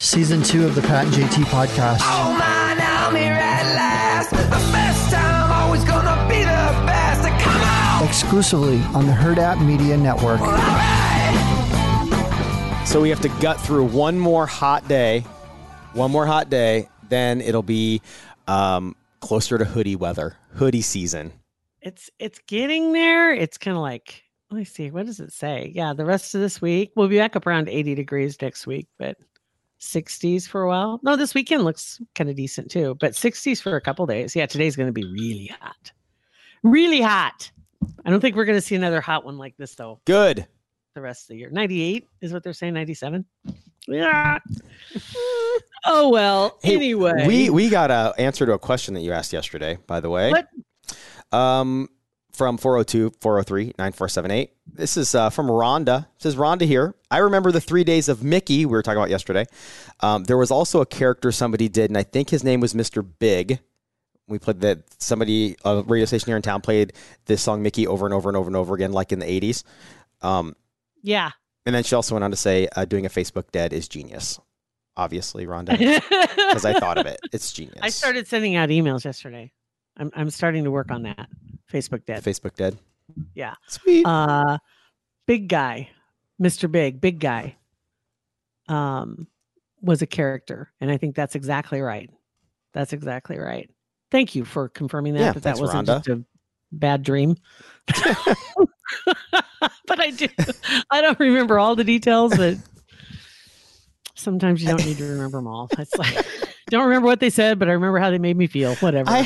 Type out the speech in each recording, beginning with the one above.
Season two of the Pat and JT podcast. Oh man, I'm here at last. The best time, always gonna be the best. Come on! Exclusively on the Hurrdat Media Network. All right. So we have to gut through one more hot day, one more hot day, then it'll be um, closer to hoodie weather, hoodie season. It's it's getting there. It's kind of like let me see. What does it say? Yeah, the rest of this week we'll be back up around 80 degrees next week, but 60s for a while. No, this weekend looks kind of decent too, but 60s for a couple days. Yeah, today's going to be really hot. Really hot. I don't think we're going to see another hot one like this though Good. the rest of the year. 98 is what they're saying, 97. Yeah. oh well. Hey, anyway. we we got a answer to a question that you asked yesterday, by the way. What? Um, from 402 403 9478. This is uh, from Rhonda. It says Rhonda here. I remember the three days of Mickey we were talking about yesterday. Um, there was also a character somebody did, and I think his name was Mr. Big. We played that somebody a radio station here in town played this song Mickey over and over and over and over again, like in the 80s. Um, yeah. and then she also went on to say uh, doing a Facebook dead is genius. Obviously, Rhonda, because I thought of it. It's genius. I started sending out emails yesterday. I'm I'm starting to work on that. Facebook dead. Facebook dead. Yeah. Sweet. Uh big guy, Mr. Big, big guy. Um was a character and I think that's exactly right. That's exactly right. Thank you for confirming that Yeah, that, that wasn't Rhonda. just a bad dream. but I do I don't remember all the details, but sometimes you don't need to remember them all. It's like don't remember what they said, but I remember how they made me feel. Whatever. I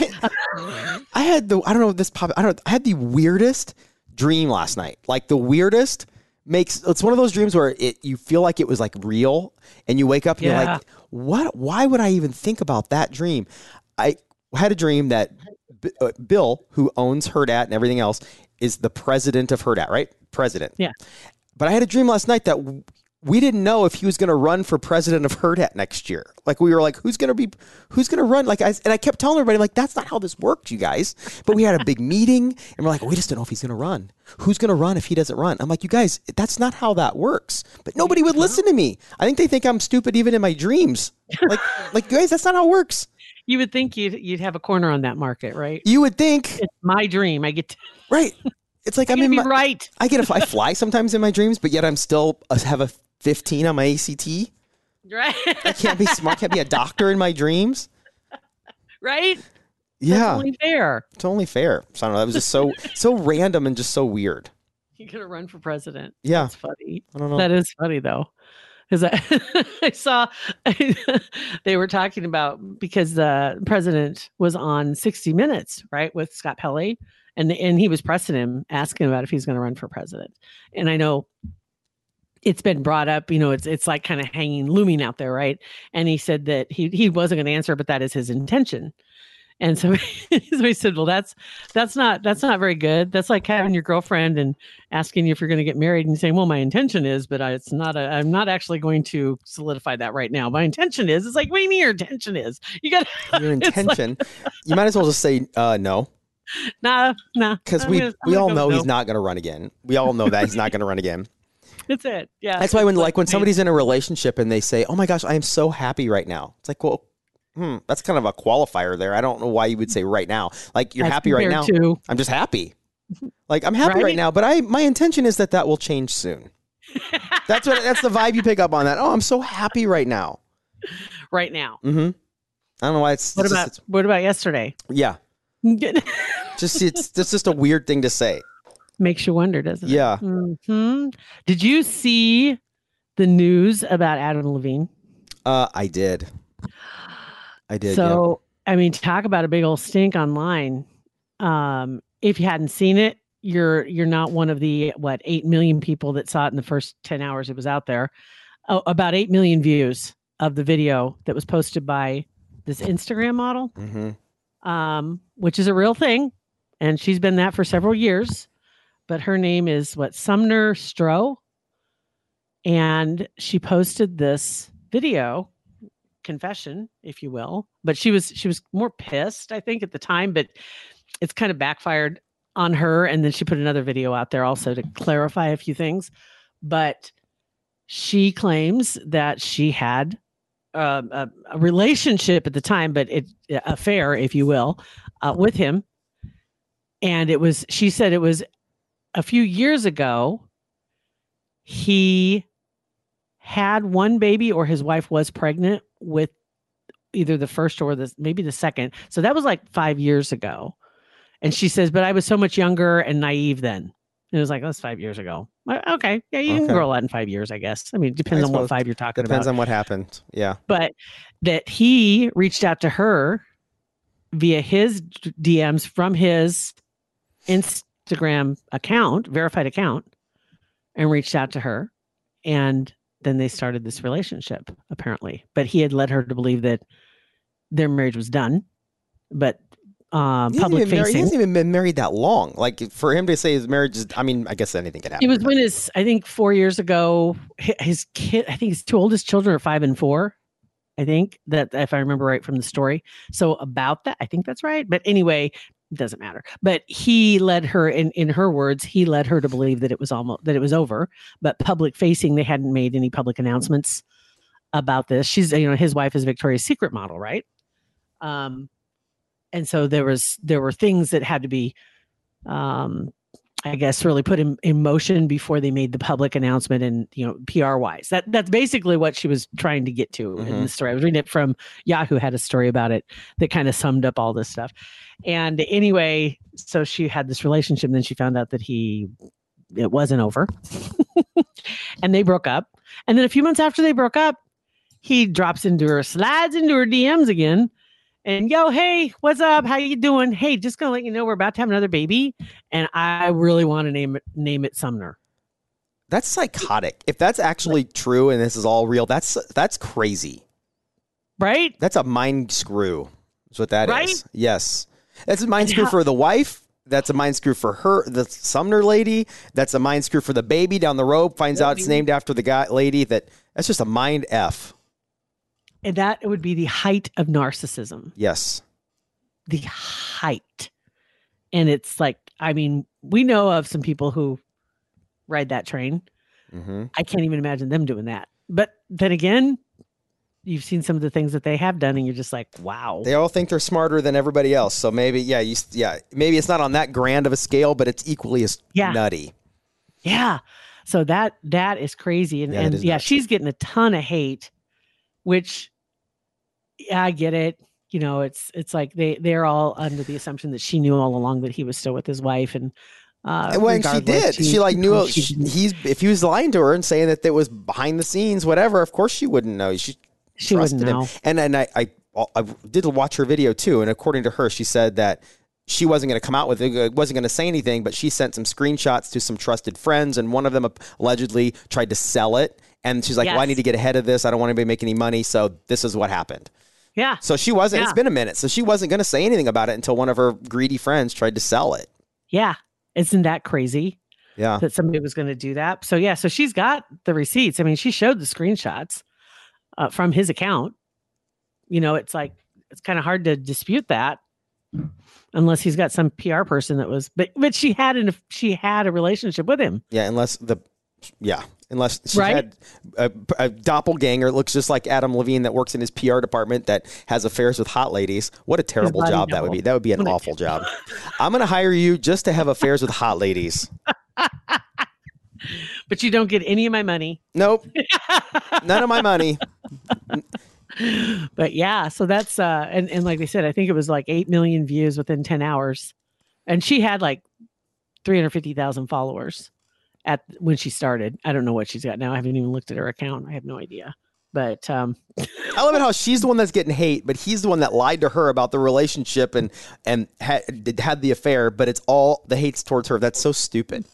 I had the I don't know this pop I don't I had the weirdest dream last night. Like the weirdest makes it's one of those dreams where it you feel like it was like real and you wake up and you're like what why would I even think about that dream? I had a dream that B- uh, Bill who owns Hurrdat and everything else is the president of Hurrdat, right? President. Yeah. But I had a dream last night that we didn't know if he was going to run for president of Hurrdat next year. Like we were like, who's going to be, who's going to run? Like I, and I kept telling everybody like, that's not how this works, you guys. But we had a big meeting and we're like, we just don't know if he's going to run. Who's going to run if he doesn't run? I'm like, you guys, that's not how that works. But nobody would listen to me. I think they think I'm stupid even in my dreams. Like, like guys, that's not how it works. you would think you'd you'd have a corner on that market, right? You would think, It's my dream. I get to, right? It's like I'm I'm in my, right. I get a, I fly sometimes in my dreams, but yet I'm still uh, have a 15 on my ACT. Right. I can't be smart. Can't be a doctor in my dreams. right? That's Yeah, only fair. it's only fair. So I don't know. That was just so so random and just so weird. You're gonna run for president. Yeah, That's funny. I don't know. That is funny though. Because I, I saw they were talking about because the president was on 60 Minutes, right, with Scott Pelley, and and he was pressing him, asking about if he's going to run for president. And I know it's been brought up, you know, it's it's like kind of hanging, looming out there, right? And he said that he he wasn't going to answer, but that is his intention. And so, so he said, "Well, that's that's not that's not very good. That's like having your girlfriend and asking you if you're going to get married and saying, "Well, my intention is, but I, it's not. A, I'm not actually going to solidify that right now. My intention is. It's like, what do you mean your intention is? You got Your it's like- intention. you might as well just say uh, no, nah, nah. because we gonna- we all know no. he's not going to run again. We all know that he's not going to run again. That's it. Yeah. That's why when like when somebody's in a relationship and they say, "Oh my gosh, I am so happy right now," it's like, well, hmm, that's kind of a qualifier there. I don't know why you would say right now. Like you're as happy right now. to- I'm just happy. Like I'm happy right? Right? now, but I my intention is that that will change soon. That's what that's the vibe you pick up on that. Oh, I'm so happy right now. right now. Mm-hmm. I don't know why it's, What it's about just, what about yesterday? it's- yeah. Just it's it's just a weird thing to say. Makes you wonder, doesn't it? Yeah. hmm Did you see the news about Adam Levine? Uh, I did. I did. yeah. So, I mean, talk about a big old stink online. Um, if you hadn't seen it, you're you're not one of the what eight million people that saw it in the first ten hours it was out there. Oh, about eight million views of the video that was posted by this Instagram model, Mm-hmm. um, which is a real thing, and she's been that for several years. But her name is what Sumner Stroh, and she posted this video confession, if you will. But she was she was more pissed, I think, at the time. But it's kind of backfired on her, and then she put another video out there also to clarify a few things. But she claims that she had um, a, a relationship at the time, but it affair, if you will, uh, with him. And it was, she said it was a few years ago. He had one baby, or his wife was pregnant with either the first or the maybe the second. So that was like five years ago. And she says, but I was so much younger and naive then. And it was like, that's five years ago. Okay. Yeah, you can grow a lot in five years, I guess. I mean, it depends I on what five you're talking Depends about Depends on what happened. Yeah. but that he reached out to her via his DMs from his Instagram account, verified account, and reached out to her. And then they started this relationship, apparently. But he had led her to believe that their marriage was done. But um, He hasn't, public even married, he hasn't even been married that long. Like for him to say his marriage is, I mean, I guess anything could happen. It was when his, I think, four years ago, his kid, I think his two oldest children are five and four. I think that if I remember right from the story. So about that, I think that's right. But anyway, doesn't matter. But he led her in in her words, he led her to believe that it was almost that it was over. But public facing, they hadn't made any public announcements about this. She's you know, his wife is Victoria's Secret model, right? Um and so there was there were things that had to be um I guess really put in, in motion before they made the public announcement and you know PR wise. That that's basically what she was trying to get to in Mhm. the story. I was reading it from Yahoo had a story about it that kind of summed up all this stuff. And anyway, so she had this relationship and then she found out that he it wasn't over. and they broke up. And then a few months after they broke up, he drops into her, slides into her DMs again. And yo, hey, what's up? How you doing? Hey, just gonna let you know we're about to have another baby, and I really want to name it name it Sumner. That's psychotic. If that's actually true and this is all real, that's that's crazy. Right? That's a mind screw. Is what that is. Right? Yes. That's a mind screw how- for the wife. That's a mind screw for her, the Sumner lady. That's a mind screw for the baby down the road. Finds out it's named after the guy lady. That that's just a mind f. And that would be the height of narcissism. Yes. The height. And it's like, I mean, we know of some people who ride that train. hmm I can't even imagine them doing that. But then again, you've seen some of the things that they have done, and you're just like, wow. They all think they're smarter than everybody else. So maybe, yeah, you, yeah, maybe it's not on that grand of a scale, but it's equally as Yeah. nutty. Yeah. So that that is crazy. And Yeah, and yeah, nuts. she's getting a ton of hate, which yeah, I get it. You know, it's it's like they they're all under the assumption that she knew all along that he was still with his wife and uh well, she did. She, like knew she she- he's if he was lying to her and saying that it was behind the scenes, whatever. Of course, she wouldn't know. She she wouldn't know. him. And and I, I I did watch her video too, and according to her, she said that she wasn't going to come out with it, uh, wasn't going to say anything, but she sent some screenshots to some trusted friends, and one of them allegedly tried to sell it. And she's like, "Well, I need to get ahead of this. I don't want anybody to make any money, so this is what happened." Yeah. So she wasn't. It's been a minute, so she wasn't going to say anything about it until one of her greedy friends tried to sell it. Yeah. Isn't that crazy Yeah, that somebody was going to do that? So yeah, so she's got the receipts. I mean, she showed the screenshots uh, from his account. You know, it's like it's kind of hard to dispute that unless he's got some PR person that was but but she had an she had a relationship with him. yeah. Unless the, yeah, unless she Right? had a, a doppelganger looks just like Adam Levine that works in his PR department that has affairs with hot ladies. What a terrible job that would be. That would be an awful job. I'm going to hire you just to have affairs with hot ladies. But you don't get any of my money. Nope, none of my money. but yeah, so that's uh and, and like they said, I think it was like eight million views within 10 hours. And she had like 350,000 followers at when she started. I don't know what she's got now. I haven't even looked at her account. I have no idea. But um I love it how she's the one that's getting hate, but he's the one that lied to her about the relationship and and had had the affair. But it's all the hates towards her. That's so stupid.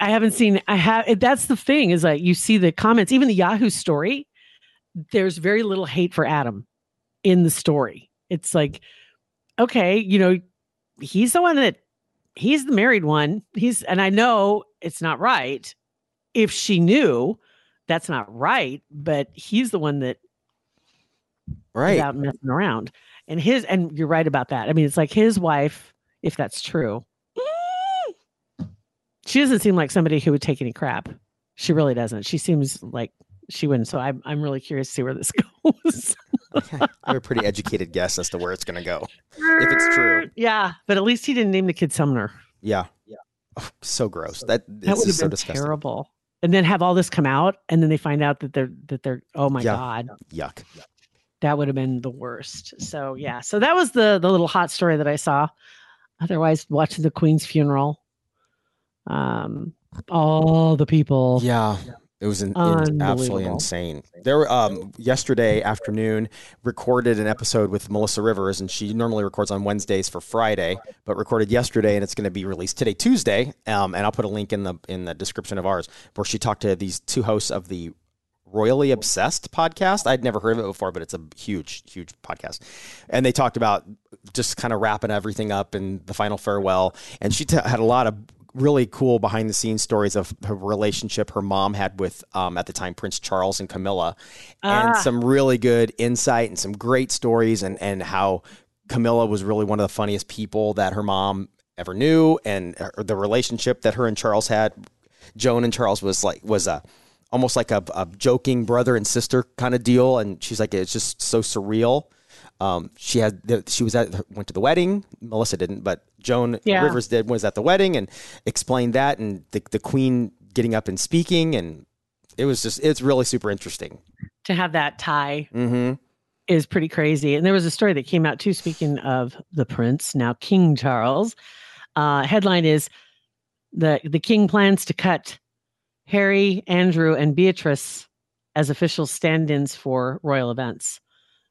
I haven't seen I have that's the thing is like you see the comments, even the Yahoo story. There's very little hate for Adam in the story. It's like, okay, you know, he's the one that he's the married one. He's and I know it's not right. If she knew, that's not right, but he's the one that Right. without messing around. And his and you're right about that. I mean, it's like his wife, if that's true. She doesn't seem like somebody who would take any crap. She really doesn't. She seems like she wouldn't. So I'm I'm really curious to see where this goes. I have a pretty educated guess as to where it's going to go. If it's true. Yeah, but at least he didn't name the kid Sumner. Yeah. Yeah. so gross. That, That it's would have just so been disgusting. terrible. And then have all this come out, and then they find out that they're that they're oh my Yeah. god, Yuck. that would have been the worst. So yeah, so that was the the little hot story that I saw. Otherwise, watching the Queen's funeral, um, all the people. Yeah. It was an, in, absolutely insane. There, were, um, yesterday afternoon, recorded an episode with Melissa Rivers, and she normally records on Wednesdays for Friday, but recorded yesterday, and it's going to be released today, Tuesday. Um, and I'll put a link in the in the description of ours, where she talked to these two hosts of the Royally Obsessed podcast. I'd never heard of it before, but it's a huge, huge podcast. And they talked about just kind of wrapping everything up and the final farewell. And she t- had a lot of really cool behind the scenes stories of her relationship her mom had with, um, at the time, Prince Charles and Camilla, and Ah. some really good insight and some great stories, and, and how Camilla was really one of the funniest people that her mom ever knew, and the relationship that her and Charles had. Joan and Charles was like, was a, almost like a, a joking brother and sister kind of deal. And she's like, it's just so surreal. Um, she had, she was at, went to the wedding. Melissa didn't, but Joan Yeah. Rivers did, was at the wedding and explained that and the, the queen getting up and speaking. And it was just, it's really super interesting. to have that tie Mm-hmm. is pretty crazy. And there was a story that came out too. Speaking of the prince, now King Charles. Uh, headline is the the king plans to cut Harry, Andrew, and Beatrice as official stand-ins for royal events.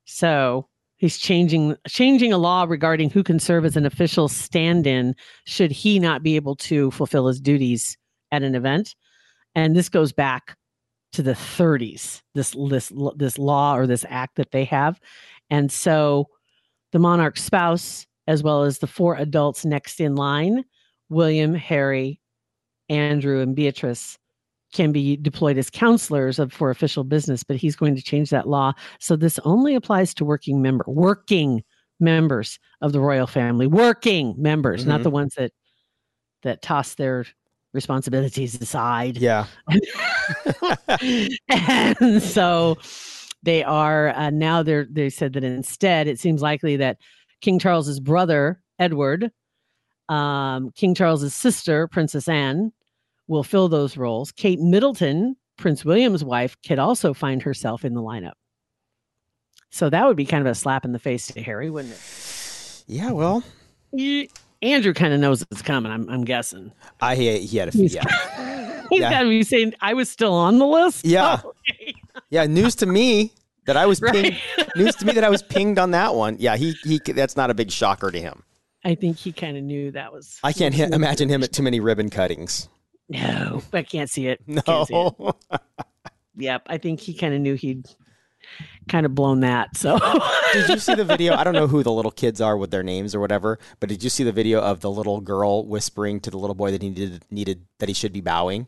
So he's changing changing a law regarding who can serve as an official stand-in should he not be able to fulfill his duties at an event. And this goes back to the 30s this this this law or this act that they have and so the monarch's spouse as well as the four adults next in line william harry andrew and beatrice can be deployed as counselors of, for official business but he's going to change that law so this only applies to working member working members of the royal family working members not Mhm. the ones that that toss their responsibilities aside Yeah. and so they are uh, now they're they said that instead it seems likely that king charles's brother edward um, king charles's sister princess anne will fill those roles kate middleton prince william's wife could also find herself in the lineup so that would be kind of a slap in the face to harry wouldn't it Yeah. Well, andrew kind of knows it's coming i'm, I'm guessing I, he, he had a, He's- yeah. he's Yeah. got to be saying i was still on the list Yeah. Oh, okay. Yeah. News to me that I was pinged. News to me that I was pinged on that one. Yeah. He, he, that's not a big shocker to him. I think he kind of knew that was. I can't imagine him at too many ribbon cuttings. No, I can't see it. Can't see it. No. Yep, I think he kind of knew he'd kind of blown that. So did you see the video? I don't know who the little kids are with their names or whatever, but did you see the video of the little girl whispering to the little boy that he needed needed that he should be bowing?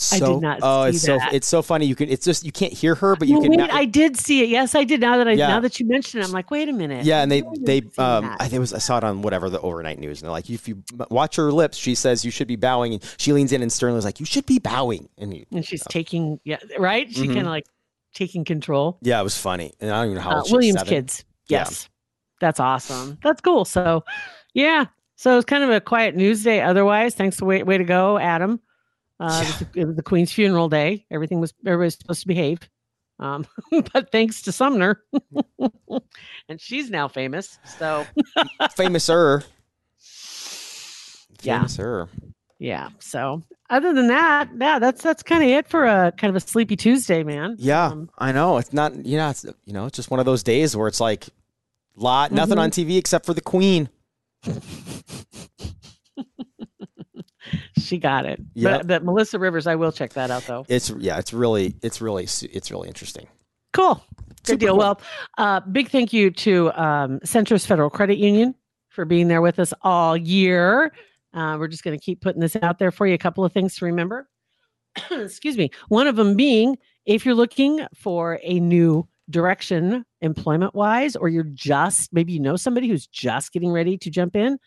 So, I did not Oh, see it's so it's so funny. You can it's just you can't hear her, but you Well, can. wait, ma- I did see it. Yes, I did. Now that I Yeah. now that you mentioned it, I'm like, wait a minute. yeah, and they I they um that. I think it was I saw it on whatever the overnight news, and they're like, if you watch her lips, she says you should be bowing, and she leans in and sternly is like, you should be bowing, and he, and she's taking yeah right. She Mhm. kind of like taking control. yeah, it was funny, and I don't even know how Uh, old she is, Williams seven? kids. Yeah. Yes, that's awesome. That's cool. So yeah, so it's kind of a quiet news day. Otherwise, thanks. Way way to go, Adam. Uh, it, was the, it was the Queen's funeral day. Everything was everybody's supposed to behave. Um, but thanks to Sumner, and she's now famous. So famouser, Yeah. famouser. yeah. So other than that, yeah, that's that's kind of it for a kind of a sleepy Tuesday, man. Yeah, Um, I know. It's not, you know, it's you know, it's just one of those days where it's like lot nothing Mhm. on TV except for the Queen. She got it. But, but Melissa Rivers, I will check that out though. It's yeah, it's really it's really it's really interesting. Cool. Good Super deal. cool. Well, uh, big thank you to um, Centris Federal Credit Union for being there with us all year. Uh, we're just going to keep putting this out there for you. A couple of things to remember. Excuse me. One of them being if you're looking for a new direction employment wise, or you're just maybe you know somebody who's just getting ready to jump in,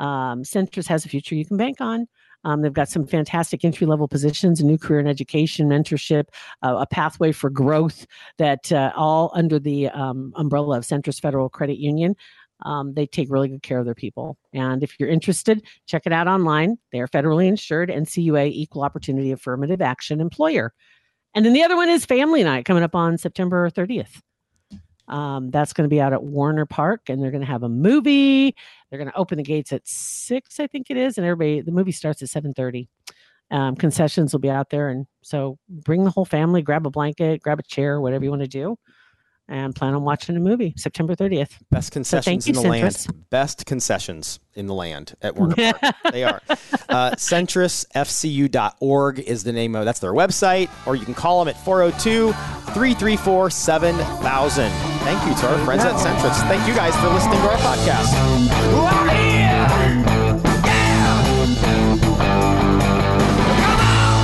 um, Centris has a future you can bank on. Um, they've got some fantastic entry level positions, a new career in education, mentorship, uh, a pathway for growth that uh, all under the um, umbrella of Centris Federal Credit Union. Um, they take really good care of their people. And if you're interested, check it out online. They are federally insured NCUA Equal Opportunity Affirmative Action Employer. And then the other one is Family Night coming up on September 30th. Um, that's going to be out at Werner Park, and they're going to have a movie. They're going to open the gates at six, I think it is, and everybody. The movie starts at seven thirty. Um, concessions will be out there, and so bring the whole family. Grab a blanket, grab a chair, whatever you want to do, and plan on watching a movie September thirtieth. Best concessions thank in you, the land. Best concessions in the land at Werner Park. they are. Uh, CentrisFCU.org is the name of that's their website, or you can call them at 402 334 7000. Thank you to our friends at Centris. Thank you guys for listening to our podcast.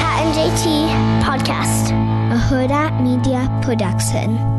Pat and JT Podcast, a Hurrdat Media Production.